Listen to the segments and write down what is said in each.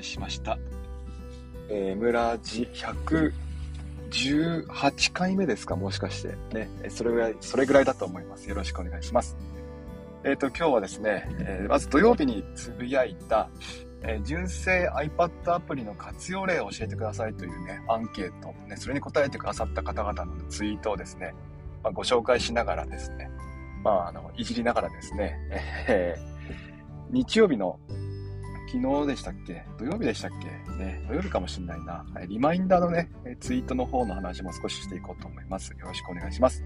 介しました。えー、村地118回目ですかもしかして。ね。それぐらい、それぐらいだと思います。よろしくお願いします。えっ、ー、と、今日はですね、えー、まず土曜日につぶやいた、えー、純正 iPad アプリの活用例を教えてくださいというね、アンケート、ね、それに答えてくださった方々のツイートをですね、まあ、ご紹介しながらですね、まあ、あの、いじりながらですね、えー、日曜日の昨日でしたっけ？土曜日でしたっけ？ね、土曜日かもしんないな。リマインダーのね、ツイートの方の話も少ししていこうと思います。よろしくお願いします。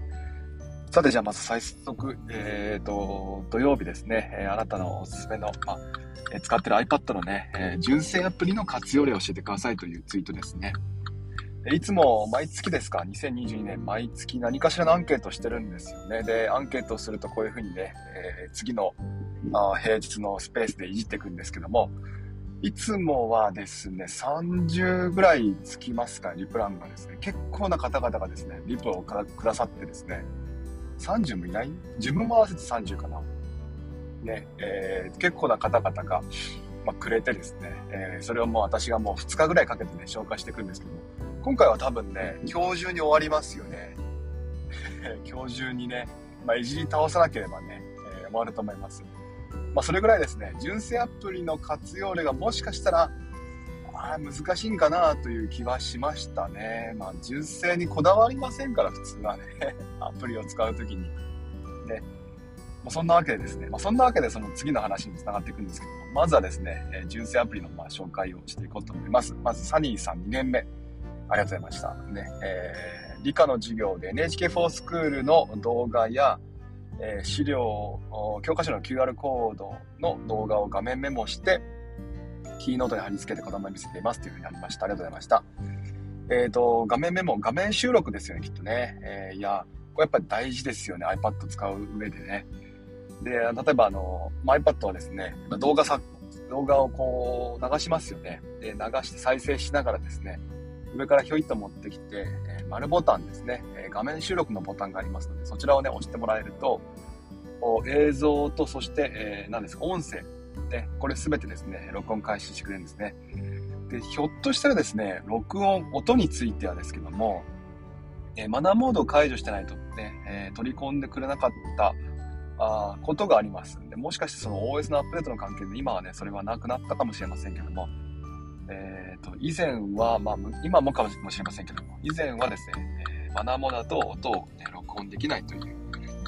さて、じゃあまず最速、えっ、ー、と、土曜日ですね、えあなたのおすすめの、まえ使ってる iPad のね、え純正アプリの活用例を教えてくださいというツイートですね。いつも毎月ですか、2022年毎月何かしらのアンケートしてるんですよね。で、アンケートをするとこういうふうにね、えー、次のあ平日のスペースでいじっていくんですけども、いつもはですね、30ぐらいつきますか、リプランがですね、結構な方々がですね、リプをくださってですね、30もいない？自分も合わせて30かな。ね、えー、結構な方々が、まあ、くれてですね、えー、それをもう私がもう2日ぐらいかけてね、紹介していくんですけども、今回は多分ね、今日中に終わりますよね。今日中にね、まあ、いじり倒さなければね、えー、終わると思います。まあ、それぐらいですね、純正アプリの活用例がもしかしたら、あ難しいんかなという気はしましたね。まあ、純正にこだわりませんから、普通はね、アプリを使うときに。ね。まあ、そんなわけでですね、まあ、そんなわけでその次の話につながっていくんですけども、まずはですね、えー、純正アプリのまあ紹介をしていこうと思います。まず、サニーさん2年目。ありがとうございました。ね、えー、理科の授業で NHK 4スクールの動画や、えー、資料、教科書の QR コードの動画を画面メモして、キーノートに貼り付けて子供に見せていますというふうにありました。ありがとうございました。えっ、ー、と、画面メモ、画面収録ですよね、きっとね。えー、いや、これやっぱり大事ですよね、iPad 使う上でね。で、例えばあの、iPad はですね、動画さ、動画をこう流しますよね。で、流して再生しながらですね、上からひょいっと持ってきて、えー、丸ボタンですね、えー、画面収録のボタンがありますので、そちらをね、押してもらえると、映像と、そして、えー、何ですか、音声、ね、これすべてですね、録音開始してくれるんですね。で、ひょっとしたらですね、録音、音についてはですけども、え、マナーモードを解除してないとね、え、取り込んでくれなかったあことがありますで。もしかしてその OS のアップデートの関係で今はね、それはなくなったかもしれませんけども、えっ、ー、と、以前は、まあ、今もかもしれませんけども、以前はですね、えー、マナモだと音を、ね、録音できないという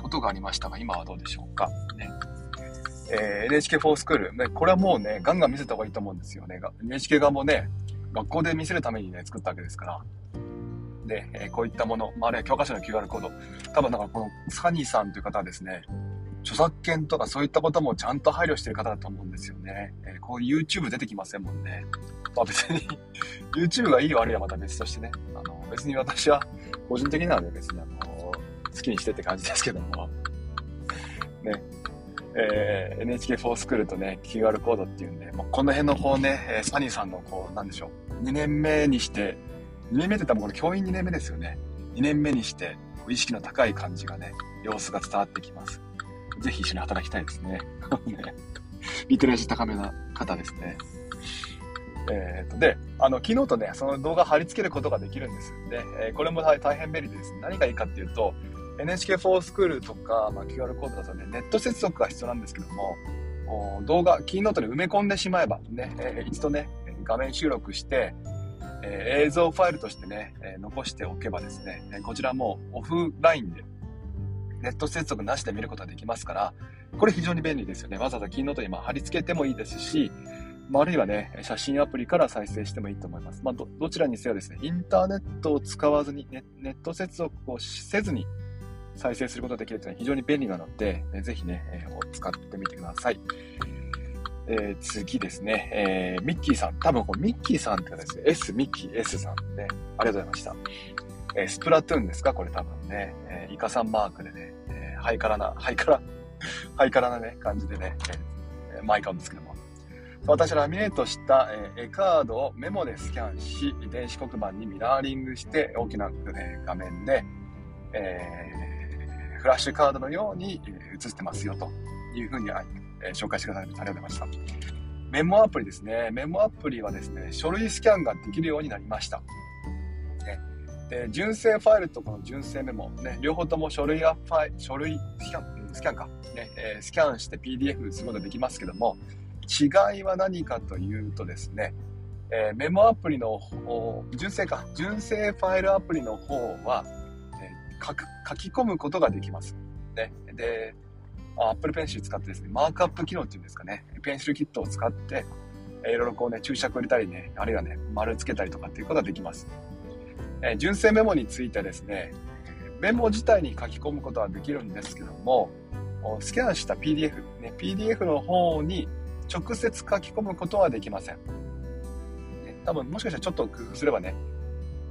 ことがありましたが、今はどうでしょうか。ねえー、NHK4 スクール、ね、これはもうね、ガンガン見せた方がいいと思うんですよね。NHK 側もね、学校で見せるためにね、作ったわけですから。で、えー、こういったもの、まあ、あるいは教科書の QR コード、多分なんかこのサニーさんという方はですね、著作権とかそういったこともちゃんと配慮してる方だと思うんですよね。えー、こう YouTube 出てきませんもんね。まあ別に YouTube がいい悪いはまた別としてね。あの、別に私は個人的なので別にあの、好きにしてって感じですけども。ね。えー、NHK4 スクールとね、QR コードっていうんで、まあ、この辺のこうね、えサニーさんのこう、なんでしょう。2年目にして、2年目って言ったらこれ教員2年目ですよね。2年目にして、意識の高い感じがね、様子が伝わってきます。ぜひ一緒に働きたいですね。ねリテラシー高めな方ですね。えーと、で、あの、昨日とね、その動画貼り付けることができるんです。で、えー、これも大変便利です。何がいいかっていうと、NHK4 スクールとか、まあ、QR コードだとね、ネット接続が必要なんですけども、動画、キーノートに埋め込んでしまえば、ね、えー、一度ね、画面収録して、えー、映像ファイルとしてね、えー、残しておけばですね、こちらもオフラインでネット接続なしで見ることができますから、これ非常に便利ですよね。わざわざキーノートに貼り付けてもいいですし、まあ、あるいはね、写真アプリから再生してもいいと思います。まあ、ど、どちらにせよですね、インターネットを使わずに、ネネット接続をせずに再生することができるというのは非常に便利なので、えぜひね、えー、使ってみてください。えー、次ですね、えー、ミッキーさん。多分これミッキーさんって方ですね。S、ミッキー S さんね。ありがとうございました。え、スプラトゥーンですか？これ多分ね。え、イカさんマークでね、え、ハイカラな、ハイカラ、ハイカラなね、感じでね、えー、マイカんですけども。私ラミネートした、えー、絵カードをメモでスキャンし、電子黒板にミラーリングして大きな、えー、画面で、えー、フラッシュカードのように、え、映ってますよというふうに、えー、紹介してくださいました。ありがとうございました。メモアプリですね。メモアプリはですね、書類スキャンができるようになりました。で純正ファイルとこの純正メモ、ね、両方とも書類ファイ書類スキャン、スキャンか、ねえー、スキャンして PDF することができますけども、違いは何かというとですね、えー、メモアプリの方、純正か、純正ファイルアプリの方は、えー、書く書き込むことができます。ね、で、Apple Pencil 使ってですね、マークアップ機能っていうんですかね、ペンシルキットを使って、いろいろこうね、注釈入れたりね、あるいはね、丸つけたりとかっていうことができます。えー、純正メモについてですね、メモ自体に書き込むことはできるんですけども、スキャンした PDF、ね、PDF の方に直接書き込むことはできません。ね、多分もしかしたらちょっと工夫すればね、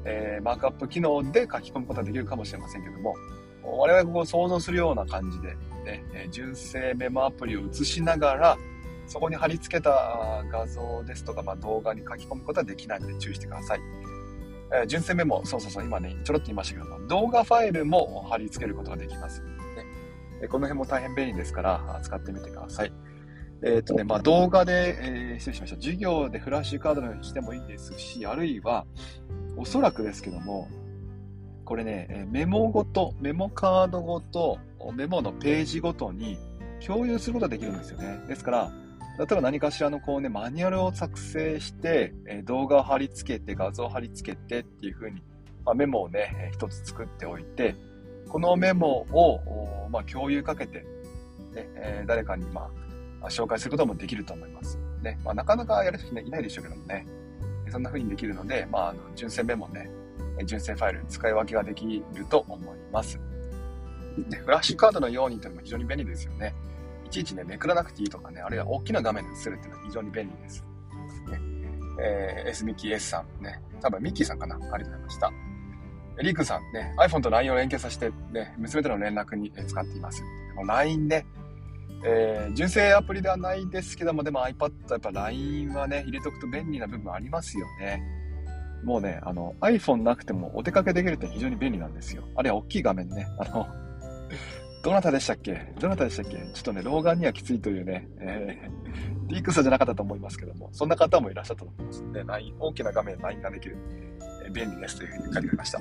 えー、マークアップ機能で書き込むことはできるかもしれませんけども、我々がこ想像するような感じで、ね、え純正メモアプリを映しながら、そこに貼り付けた画像ですとか、まあ、動画に書き込むことはできないので注意してください。えー、純正メモ、そうそうそう、今ね、ちょろっと言いましたけども、動画ファイルも貼り付けることができます。ね、えこの辺も大変便利ですから、使ってみてください。えっ、ー、とね、まあ、動画で、えー、失礼しました。授業でフラッシュカードにしてもいいですし、あるいは、おそらくですけども、これね、メモごと、メモカードごと、メモのページごとに共有することができるんですよね。ですから、例えば何かしらのこうね、マニュアルを作成して、え動画を貼り付けて、画像を貼り付けてっていう風に、まあ、メモをね、一つ作っておいて、このメモを、まあ、共有かけて、ね、え、誰かに、まあ、紹介することもできると思います。ね。まあ、なかなかやる人いないでしょうけどもね。そんな風にできるので、まあ、あの純正メモね、純正ファイル使い分けができると思います。でフラッシュカードのようにというのも非常に便利ですよね。ちいちね、めくらなくていいとかね、あるいは大きな画面で映るっていうのは非常に便利です。ねえー、S ミキー S さんね、多分ミッキーさんかな？ありがとうございました。リークさんね、iPhone と LINE を連携させてね、娘との連絡に使っています。LINE ね、えー、純正アプリではないですけども、でも iPad、やっぱ LINE はね、入れとくと便利な部分ありますよね。もうね、あの、iPhone なくてもお出かけできるって非常に便利なんですよ。あれは大きい画面ね。あの、どなたでしたっけ？どなたでしたっけ？ちょっとね、老眼にはきついというね、えー、リークさじゃなかったと思いますけども、そんな方もいらっしゃったと思います。ので、LINE、大きな画面 LINE ができる、えー、便利ですというふうに書いてありました。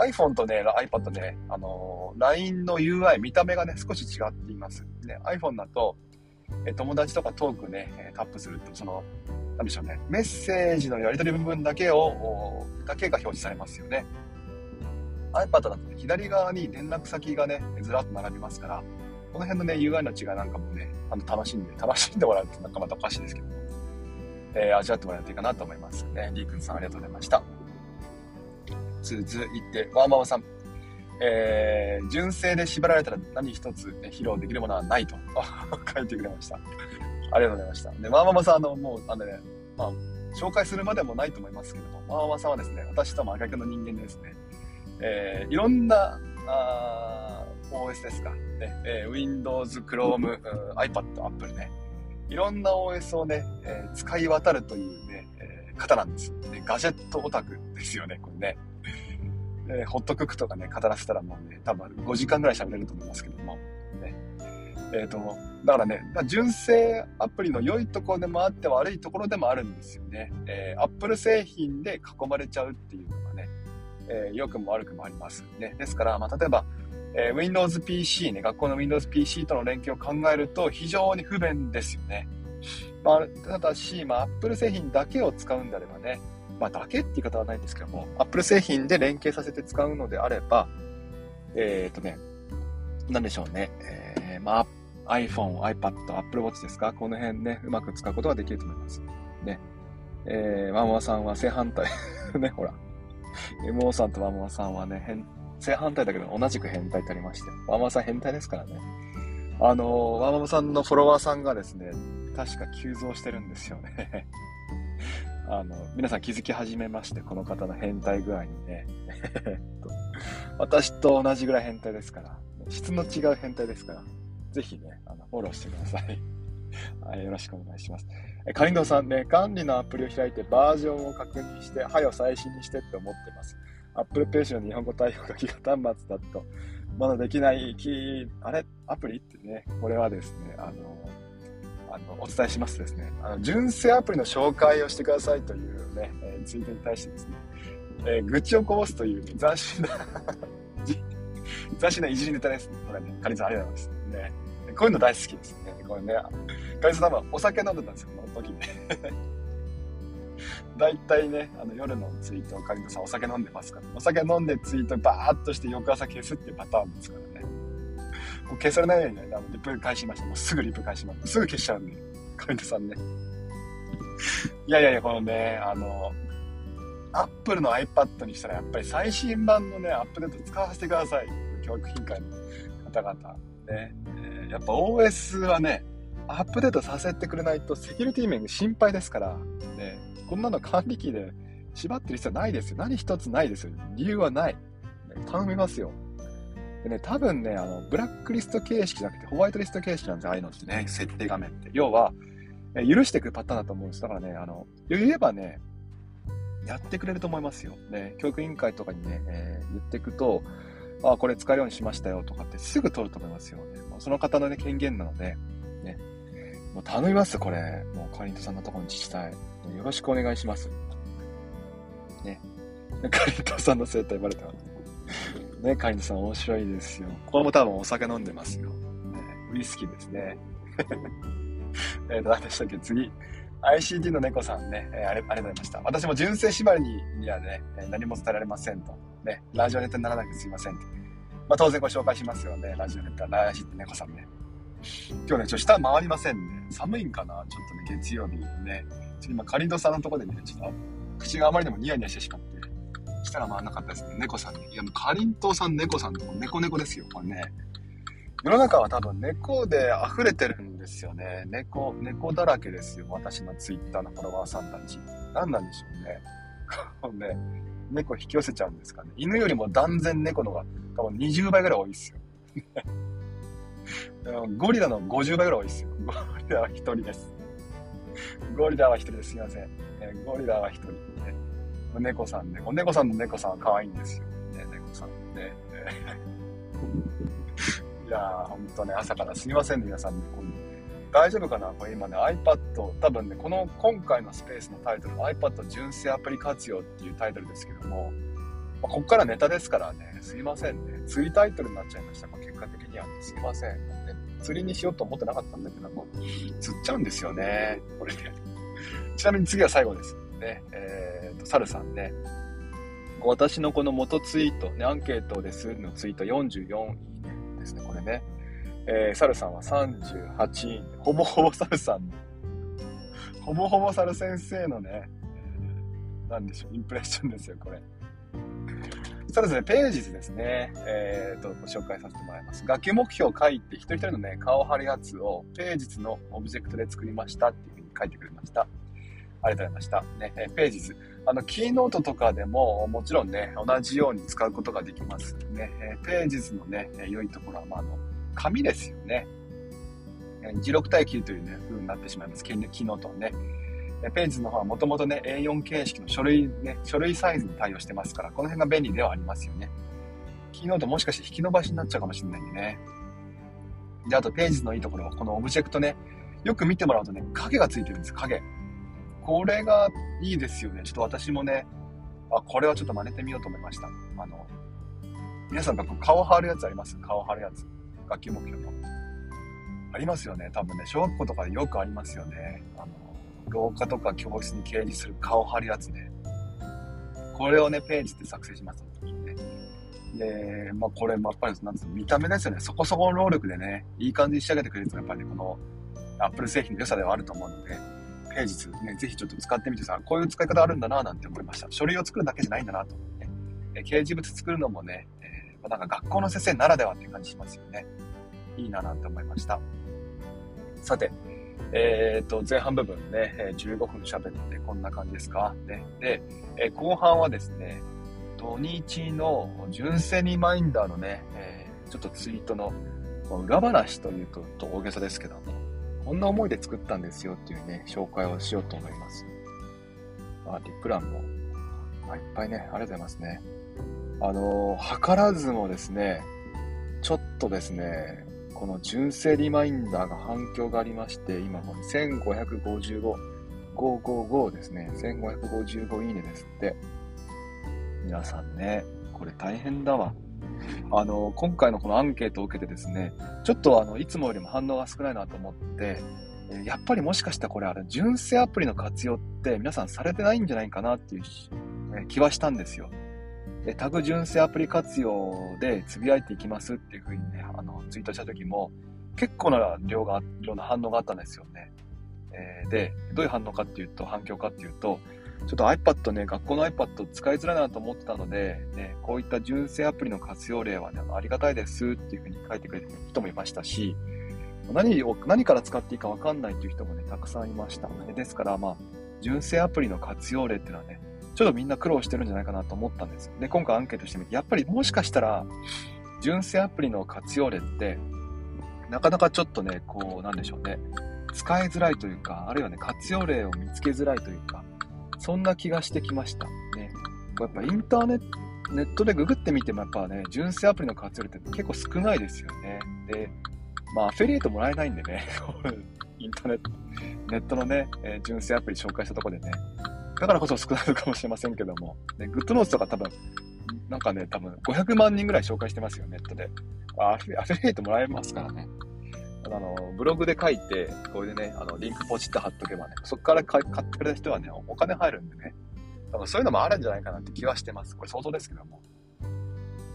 iPhone とね、iPad ね、あのー、LINE の UI、見た目がね、少し違っています。ね、iPhone だと、え友達とかトークね、タップすると、その、なんでしょうね、メッセージのやり取り部分だけを、だけが表示されますよね。iPad だと、ね、左側に連絡先がね、ずらっと並びますから、この辺のね、UI の違いなんかもね、あの楽しんで、楽しんでもらうってなんかまたおかしいですけども、えー、味わってもらえるといいかなと思いますね。リーくんさんありがとうございました。続いて、ワーママさん。えー、純正で縛られたら何一つ、ね、披露できるものはないと 書いてくれました。ありがとうございました。で、マーママさん、あの、もう、あのね、まあ、紹介するまでもないと思いますけども、マーママさんはですね、私と真逆の人間でですね、えー、いろんな、あ OS ですか、ねえー、Windows、Chrome、iPad、Apple ね、いろんな OS をね、えー、使い渡るというね、えー、方なんです、ね。ガジェットオタクですよね、これね。えー、ホットクックとかね、語らせたらもうね、多分5時間ぐらい喋れると思いますけども、ね。えっ、ー、と、だからね、純正アプリの良いところでもあって悪いところでもあるんですよね。えー、Apple 製品で囲まれちゃうっていう、えー、良くも悪くもありますね。ですから、まあ、例えば、えー、Windows PC ね、学校の Windows PC との連携を考えると非常に不便ですよね。まあ、ただし、まあ、Apple 製品だけを使うんであればね、まあ、だけって言い方はないんですけども、Apple 製品で連携させて使うのであれば、えっ、とね、なんでしょうね、えー、まあ、iPhone、iPad、Apple Watch ですかこの辺ね、うまく使うことができると思います。ね。えー、ママさんは正反対。ね、ほら。MO さんとワンママさんはね、正反対だけど同じく変態ってありまして。ワンママさん変態ですからね。あのー、ママさんのフォロワーさんがですね、確か急増してるんですよね。あの、皆さん気づき始めまして、この方の変態具合にね。私と同じぐらい変態ですから、質の違う変態ですから、ぜひね、あのフォローしてください。はい、よろしくお願いします。えかりんさんね、管理のアプリを開いてバージョンを確認して、はよ最新にしてって思ってます。Apple Pay の日本語対応がギガ端末だと、まだできないキー、あれ？アプリってね、これはですね、あの、あの、お伝えしますですね、あの、純正アプリの紹介をしてくださいというね、えー、ツイートに対してですね、えー、愚痴をこぼすという、ね、斬新な 斬新ないじりネタですね。これね、カリンさんありがとうございます。ね。こういうの大好きです。これね、カリさん多分お酒飲んでたんですよ、この時ね。大体ね、あの夜のツイートをカリトさんお酒飲んでますから、お酒飲んでツイートバーっとして翌朝消すっていうパターンですからね。もう消されないようにね、あのリプ返しました。もうすぐリプ返します。すぐ消しちゃうんで、カリトさんね。いやいやいや、このね、あの、アップルの iPad にしたらやっぱり最新版のね、アップデート使わせてください。教育委員会の方々。ね、え、やっぱ OS はね、アップデートさせてくれないとセキュリティ面が心配ですから、ね、こんなの管理機で縛ってる必要ないですよ。何一つないですよ。理由はない。頼みますよ。でね、多分ね、あの、ブラックリスト形式じゃなくてホワイトリスト形式なんですよ。ああいうのってね、設定画面って。要は、許していくパターンだと思うんです。だからね、あの、言えばね、やってくれると思いますよ。ね、教育委員会とかにね、えー、言っていくと、あこれ使えるようにしましたよとかってすぐ取ると思いますよ、ね。もうその方のね、権限なので、ね、もう頼みます、これ。もう、カリントさんのところに自治体。よろしくお願いします。ね。カリントさんの生態バレてます。ね、カリントさん面白いですよ。これも多分お酒飲んでますよ。ね、ウイスキーですね。えっと、何でしたっけ次。ICT の猫さんね、えー、ありがとうございました。私も純正縛りにはね、何も伝えられませんと。ね、ラジオネタにならなくてすいませんと。まあ、当然ご紹介しますよね、ラジオネタ。ラジって猫さんね。今日ね、ちょっと下回りませんね。寒いんかな？ちょっとね、月曜日ね。ちょっと今、カリドさんのとこでね、ちょっと口があまりでもニヤニヤしてしまって、下が回らなかったですね。猫さんね。いや、もうかりんとうさん、猫さんと猫猫ですよ、これね。世の中は多分猫で溢れてるんですよね。猫、猫だらけですよ。私のツイッターのフォロワーさんたち。何なんでしょうね。こ うね、猫引き寄せちゃうんですかね。犬よりも断然猫のが多分20倍ぐらい多いですよ。ゴリラの50倍ぐらい多いですよ。ゴリラは1人です。ゴリラは1人です。すいませんえ。ゴリラは1人。ね猫さんね。お猫さんの猫さんは可愛いんですよ。ね、猫さんね。いやー、ほんとね、朝からすみませんね、皆さん、ね。大丈夫かなこれ今ね、iPad、多分ね、この今回のスペースのタイトル、iPad 純正アプリ活用っていうタイトルですけども、まあ、こっからネタですからね、すいませんね。釣りタイトルになっちゃいました。まあ、結果的には、ね、すいません、ね。釣りにしようと思ってなかったんだけども、釣っちゃうんですよね。これね。ちなみに次は最後です。ね。えー、と、サルさんね。私のこの元ツイート、ね、アンケートですのツイート44いいねですね、これね。えー、サルさんは38。ほぼほぼサルさん。ほぼほぼサル先生のね、なんでしょう、インプレッションですよ、これ。そうですね、ページズですね。え、ー、と、ご紹介させてもらいます。学級目標を書いて、一人一人のね、顔を貼るやつを、ページズのオブジェクトで作りましたっていうふうに書いてくれました。ありがとうございました。ね、ページズ。あの、キーノートとかでも、もちろんね、同じように使うことができますね。ページズのね、良いところは、まあ、あの、紙ですよね。16対9というね、風になってしまいます。キーノートはね。ページの方はもともとね、A4 形式の書類ね、書類サイズに対応してますから、この辺が便利ではありますよね。キーノートもしかして引き伸ばしになっちゃうかもしれないんでね。で、あとページのいいところ、このオブジェクトね、よく見てもらうとね、影がついてるんです、影。これがいいですよね。ちょっと私もね、あ、これはちょっと真似てみようと思いました。あの、皆さんがこう顔貼るやつあります？顔貼るやつ。学級目標の。ありますよね。多分ね、小学校とかでよくありますよね。あの、廊下とか教室に掲示する顔貼るやつね。これをね、ページで作成します。で、まあこれも、やっぱり、なんつうの、見た目ですよね。そこそこの労力でね、いい感じに仕上げてくれると、やっぱりね、この、アップル製品の良さではあると思うので、平日ね、ぜひちょっと使ってみてさ、こういう使い方あるんだななんて思いました。書類を作るだけじゃないんだなと思って、え掲示物作るのもね、えー、なんか学校の先生ならではっていう感じしますよね。いいななんて思いました。さて、えっ、と、前半部分ね、15分喋ってこんな感じですか。ね、で、え後半はですね、土日の純正リマインダーのね、え、ちょっとツイートの裏話というと大げさですけども、こんな思いで作ったんですよっていうね、紹介をしようと思います。あ、リプランも、まあ、いっぱいね、ありがとうございますね。あの、図らずもですね、ちょっとですね、この純正リマインダーが反響がありまして、今、1555、555ですね。1555いいねですって。皆さんね、これ大変だわ。あの、今回のこのアンケートを受けてですね、ちょっとあの、いつもよりも反応が少ないなと思って、やっぱりもしかしたらこれあれ、純正アプリの活用って皆さんされてないんじゃないかなっていう気はしたんですよ。タグ純正アプリ活用でつぶやいていきますっていうふうにね、あの、ツイートした時も、結構な量が、量の反応があったんですよね。え、で、どういう反応かっていうと、反響かっていうと、ちょっと iPad ね、学校の iPad 使いづらいなと思ってたので、ね、こういった純正アプリの活用例はね、ありがたいですっていうふうに書いてくれてる人もいましたし、何を、何から使っていいかわかんないっていう人もね、たくさんいました。ですから、まあ、純正アプリの活用例っていうのはね、ちょっとみんな苦労してるんじゃないかなと思ったんです。で、今回アンケートしてみて、やっぱりもしかしたら、純正アプリの活用例って、なかなかちょっとね、こう、なんでしょうね。使いづらいというか、あるいはね、活用例を見つけづらいというか、そんな気がしてきました。ね。やっぱインターネット、ネットでググってみてもやっぱね、純正アプリの活用って結構少ないですよね。で、まあ、アフィリエイトもらえないんでね、インターネット、ネットのね、えー、純正アプリ紹介したとこでね、だからこそ少ないのかもしれませんけども、ね、グッドノーツとか多分、なんかね、多分500万人ぐらい紹介してますよ、ネットで。アフィアフィリエイトもらえますからね。あの、ブログで書いて、これでね、あの、リンクポチッと貼っとけばね、そこから買ってくれた人はね、お金入るんでね、多分そういうのもあるんじゃないかなって気はしてます。これ想像ですけども。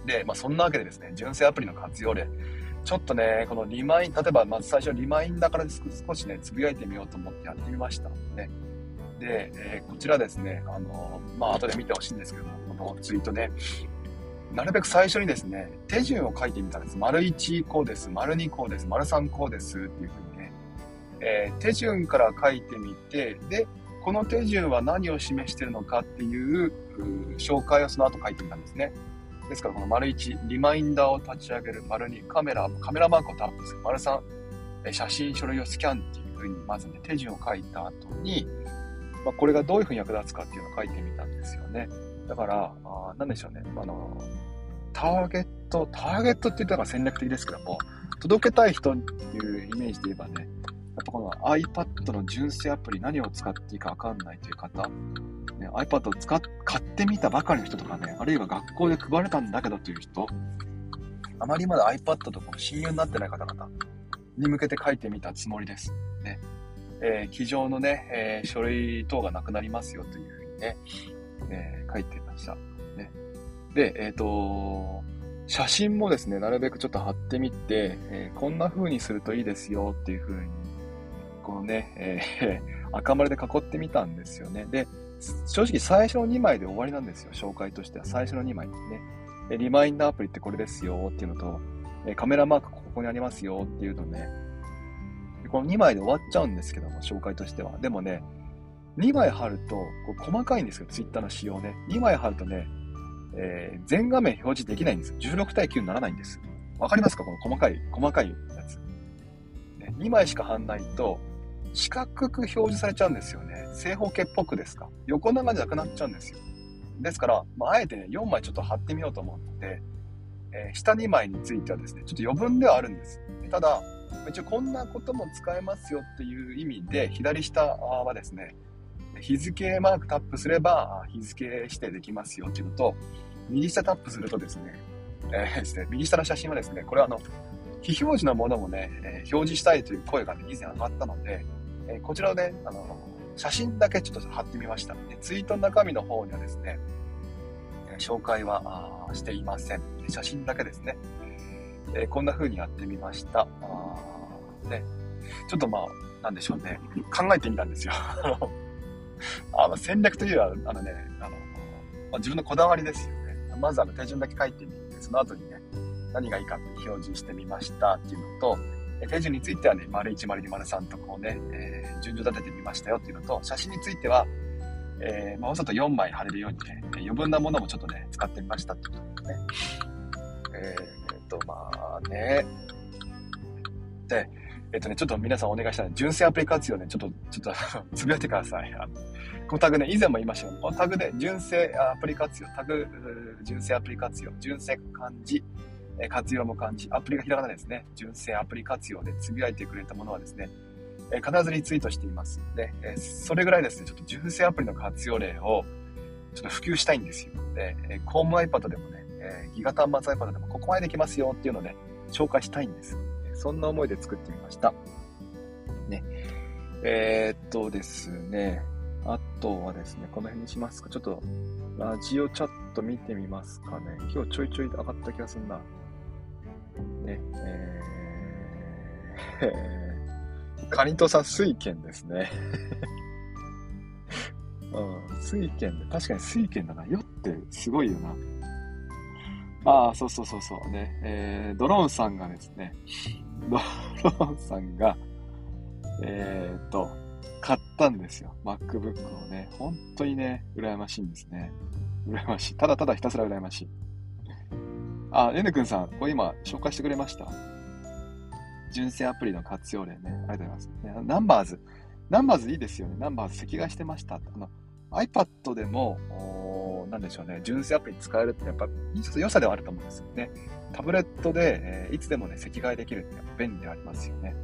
で、まあそんなわけでですね、純正アプリの活用例、ちょっとね、このリマイン、例えばまず最初リマインダーから少しね、つぶやいてみようと思ってやってみました。ね。で、えー、こちらですね、あの、まあ、後で見てほしいんですけども、このツイートで、なるべく最初にですね、手順を書いてみたんです。丸1こうです、丸2こうです、丸3こうですっていうふうにね、えー、手順から書いてみて、で、この手順は何を示してるのかっていう紹介をその後書いてみたんですね。ですから、この丸1、リマインダーを立ち上げる、丸2、カメラ、カメラマークをタップする、丸3、写真、書類をスキャンっていうふうに、まずね、手順を書いた後に、まあ、これがどういうふうに役立つかっていうのを書いてみたんですよね。だから、あなんでしょうね。あの、ターゲット、ターゲットって言ったら戦略的ですけども、届けたい人っていうイメージで言えばね、やっぱこの iPad の純正アプリ何を使っていいかわかんないという方、ね、iPad を使っ買ってみたばかりの人とかね、あるいは学校で配れたんだけどという人、あまりまだ iPad と親友になってない方々に向けて書いてみたつもりです。ね。えー、机上のね、えー、書類等がなくなりますよというふうにね、えー、書いてました。で、えっ、と、写真もですね、なるべくちょっと貼ってみて、えこんな風にするといいですよっていう風に、このね、え 赤丸で囲ってみたんですよね。で、正直最初の2枚で終わりなんですよ、紹介としては。最初の2枚ですね。リマインダーアプリってこれですよっていうのと、カメラマークここにありますよっていうのね、この2枚で終わっちゃうんですけども、紹介としては。でもね、2枚貼ると、こう細かいんですよ、ツイッターの仕様ね。2枚貼るとね、えー、全画面表示できないんです。16対9にならないんです。わかりますか？この細かい、細かいやつ。ね、2枚しか貼んないと、四角く表示されちゃうんですよね。正方形っぽくですか？横長じゃなくなっちゃうんですよ。ですから、まあ、あえてね、4枚ちょっと貼ってみようと思って、えー、下2枚についてはですね、ちょっと余分ではあるんです。ただ、一応こんなことも使えますよっていう意味で、左下はですね、日付マークタップすれば日付指定できますよっていうのと、右下タップするとですね、えー、ですね右下の写真はですね、これはあの、非表示のものもね、えー、表示したいという声が、ね、以前上がったので、えー、こちらをね、あの、写真だけちょっと貼ってみました。でツイートの中身の方にはですね、紹介はしていません。写真だけですね。えー、こんな風にやってみました。あね、ちょっとまあ、なんでしょうね。考えてみたんですよ。あの戦略というのは、あのね、あの、まあ、自分のこだわりですよね。まずあの手順だけ書いてみて、その後にね、何がいいかって表示してみましたっていうのと、手順についてはね、丸1、丸2、丸3とこうね、えー、順序立ててみましたよっていうのと、写真については、えー、まあ、わざと4枚貼れるようにね、余分なものもちょっとね、使ってみましたってことですね。えー、っと、まあね。で、えっとね、ちょっと皆さんお願いしたい純正アプリ活用ね、ちょっと、ちょっと つぶやいてください。このタグね、以前も言いましたけど、このタグで純正アプリ活用、タグ、純正アプリ活用、純正漢字、え活用も感じ、アプリがひらがなですね、純正アプリ活用でつぶやいてくれたものはですね、え必ずリツイートしていますで、えそれぐらいですね、ちょっと純正アプリの活用例をちょっと普及したいんですよ。で、えコーム iPad でもね、えギガ端末 iPad でもここまでできますよっていうのをね、紹介したいんです。そんな思いで作ってみました。ね。えー、っとですね、あとはですね、この辺にしますか。ちょっと、ラジオチャット見てみますかね。今日ちょいちょい上がった気がするな。ね、えー、カニトさん、水拳ですね。うん、水拳で、確かに水拳だな。よってすごいよな。ああ、そうそうそうそうね。えー、ドローンさんがですね、ローンさんが、えー、っと、買ったんですよ。MacBook をね。本当にね、羨ましいんですね。羨ましい。ただただひたすら羨ましい。あ、N くんさん、これ今紹介してくれました？純正アプリの活用例ね。ありがとうございます。ね、ナンバーズ。ナンバーズいいですよね。ナンバーズ赤外してました。あの、iPad でも、なんでしょうね、純正アプリ使えるってやっぱ、ちょっと良さではあると思うんですよね。タブレットで、えー、いつでもね、赤外できるってやっぱ便利でありますよね。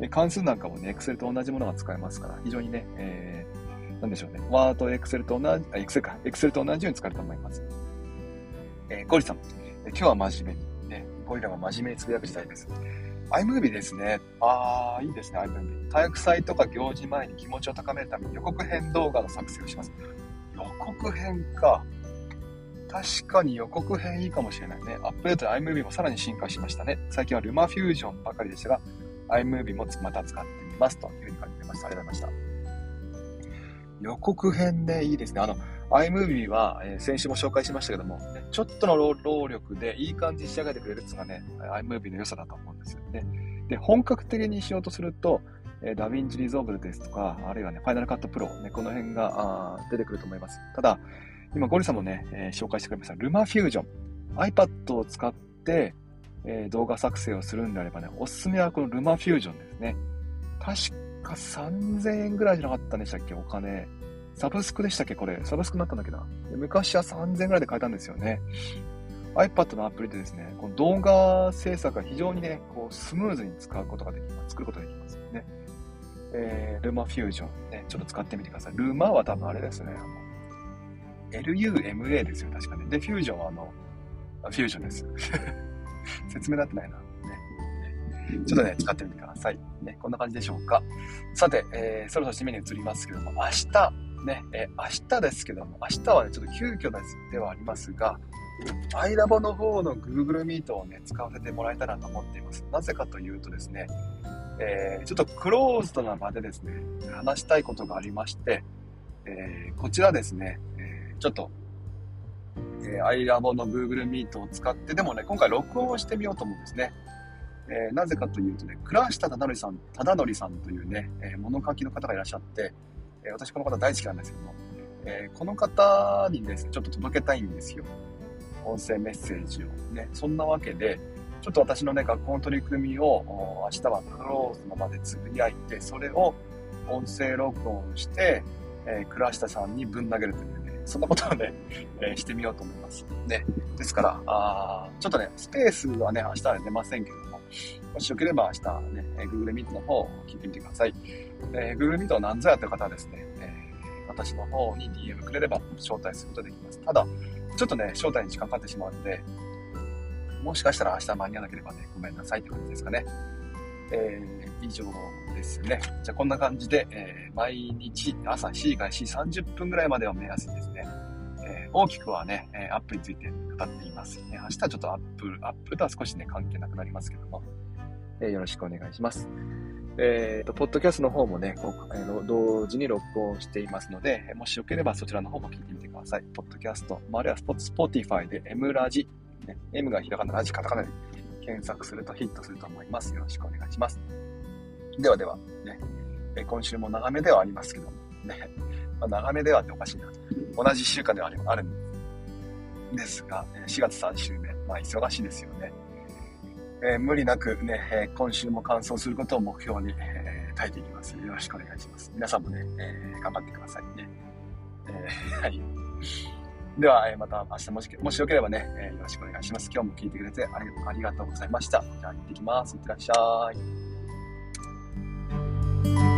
で関数なんかもね、Excel と同じものが使えますから、非常にね、えー、なんでしょうね、Word、Excel と同じ、あ、Excel か、Excel と同じように使えると思います。えー、ゴリさん、え今日は真面目に、ね、ゴリラが真面目につぶやく時代です。iMovie ですね。ああ、いいですね、iMovie。体育祭とか行事前に気持ちを高めるために予告編動画の作成をします。予告編か。確かに予告編いいかもしれないね。アップデートで iMovie もさらに進化しましたね。最近は LumaFusion ばかりでしたが、iMovie もまた使ってみますというふうに書いてました。ありがとうございました。予告編ね、いいですね。あの、iMovie は、えー、先週も紹介しましたけども、ちょっとの労力でいい感じに仕上げてくれるっていうのがね、iMovie の良さだと思うんですよね。で、本格的にしようとすると、えー、 DaVinci Resolve ですとか、あるいはね、 Final Cut Pro、ね、この辺があ出てくると思います。ただ、今、ゴリさんもね、えー、紹介してくれました、 LumaFusion。iPad を使って、えー、動画作成をするんであればね、おすすめはこの LumaFusion ですね。確か3000円ぐらいじゃなかったんでしたっけ、お金。サブスクでしたっけ、これ。サブスクになったんだっけど。昔は3000円ぐらいで買えたんですよね。iPad のアプリでですね、この動画制作が非常にね、こうスムーズに使うことができます。作ることができます。えー、ルマフュージョン、ね、ちょっと使ってみてください。ルマは多分あれですね。LUMA ですよ、確かね。で、フュージョンはあの、あフュージョンです。説明なってないな。ね。ちょっとね、使ってみてください。ね、こんな感じでしょうか。さて、えー、そろそろ締めに移りますけども、明日、ね、えー、明日ですけども、明日はね、ちょっと急遽ですではありますが、iLab の方の Google Meet をね、使わせてもらえたらと思っています。なぜかというとですね、えー、ちょっとクローズドな場でですね、話したいことがありまして、えー、こちらですね、えー、ちょっと、えー、iLab の Google Meet を使って、でもね、今回録音をしてみようと思うんですね。えー、なぜかというとね、倉下忠則さん、忠則さんというね、えー、物書きの方がいらっしゃって、えー、私この方大好きなんですけども、えこの方にですね、ちょっと届けたいんですよ。音声メッセージをね。そんなわけで、ちょっと私のね、学校の取り組みを明日はクローズの場でつぶやいて、それを音声録音して、えー、倉下さんにぶん投げるというね、そんなことをね、えー、してみようと思います。ね。ですから、あちょっとね、スペースはね、明日は出ませんけども、もしよければ明日ね、え Google Meet の方を聞いてみてください。えー、Google Meet は何ぞやって方はですね、えー、私の方に DM くれれば招待することができます。ただ、ちょっとね、招待に時間かかってしまうので、もしかしたら明日間に合わなければね、ごめんなさいって感じですかね。えー、以上ですね。じゃあこんな感じで、えー、毎日朝7時から4時30分ぐらいまでを目安にですね、えー、大きくはね、えアップについて語っています。ね、明日はちょっとアップ、アップとは少しね、関係なくなりますけども、え、よろしくお願いします。えっ、ー、と、ポッドキャストの方もね、えー、同時に録音していますので、もしよければそちらの方も聞いてみてください。ポッドキャスト、あるいはスポ Spotify で M ラジ、ね、M がひらがな、ラジカタカナで検索するとヒットすると思います。よろしくお願いします。ではでは、ね、え今週も長めではありますけども、ね、まあ、長めではっておかしいな。同じ1週間ではあるんですが、4月3週目、まあ忙しいですよね。えー、無理なくね、え、今週も完走することを目標に、えー、耐えていきます。よろしくお願いします。皆さんもね、え頑張ってくださいね。えはい。では、えまた明日もしもしよければね、えよろしくお願いします。今日も聞いてくれてありがとうございました。じゃあ行ってきます。いってらっしゃい。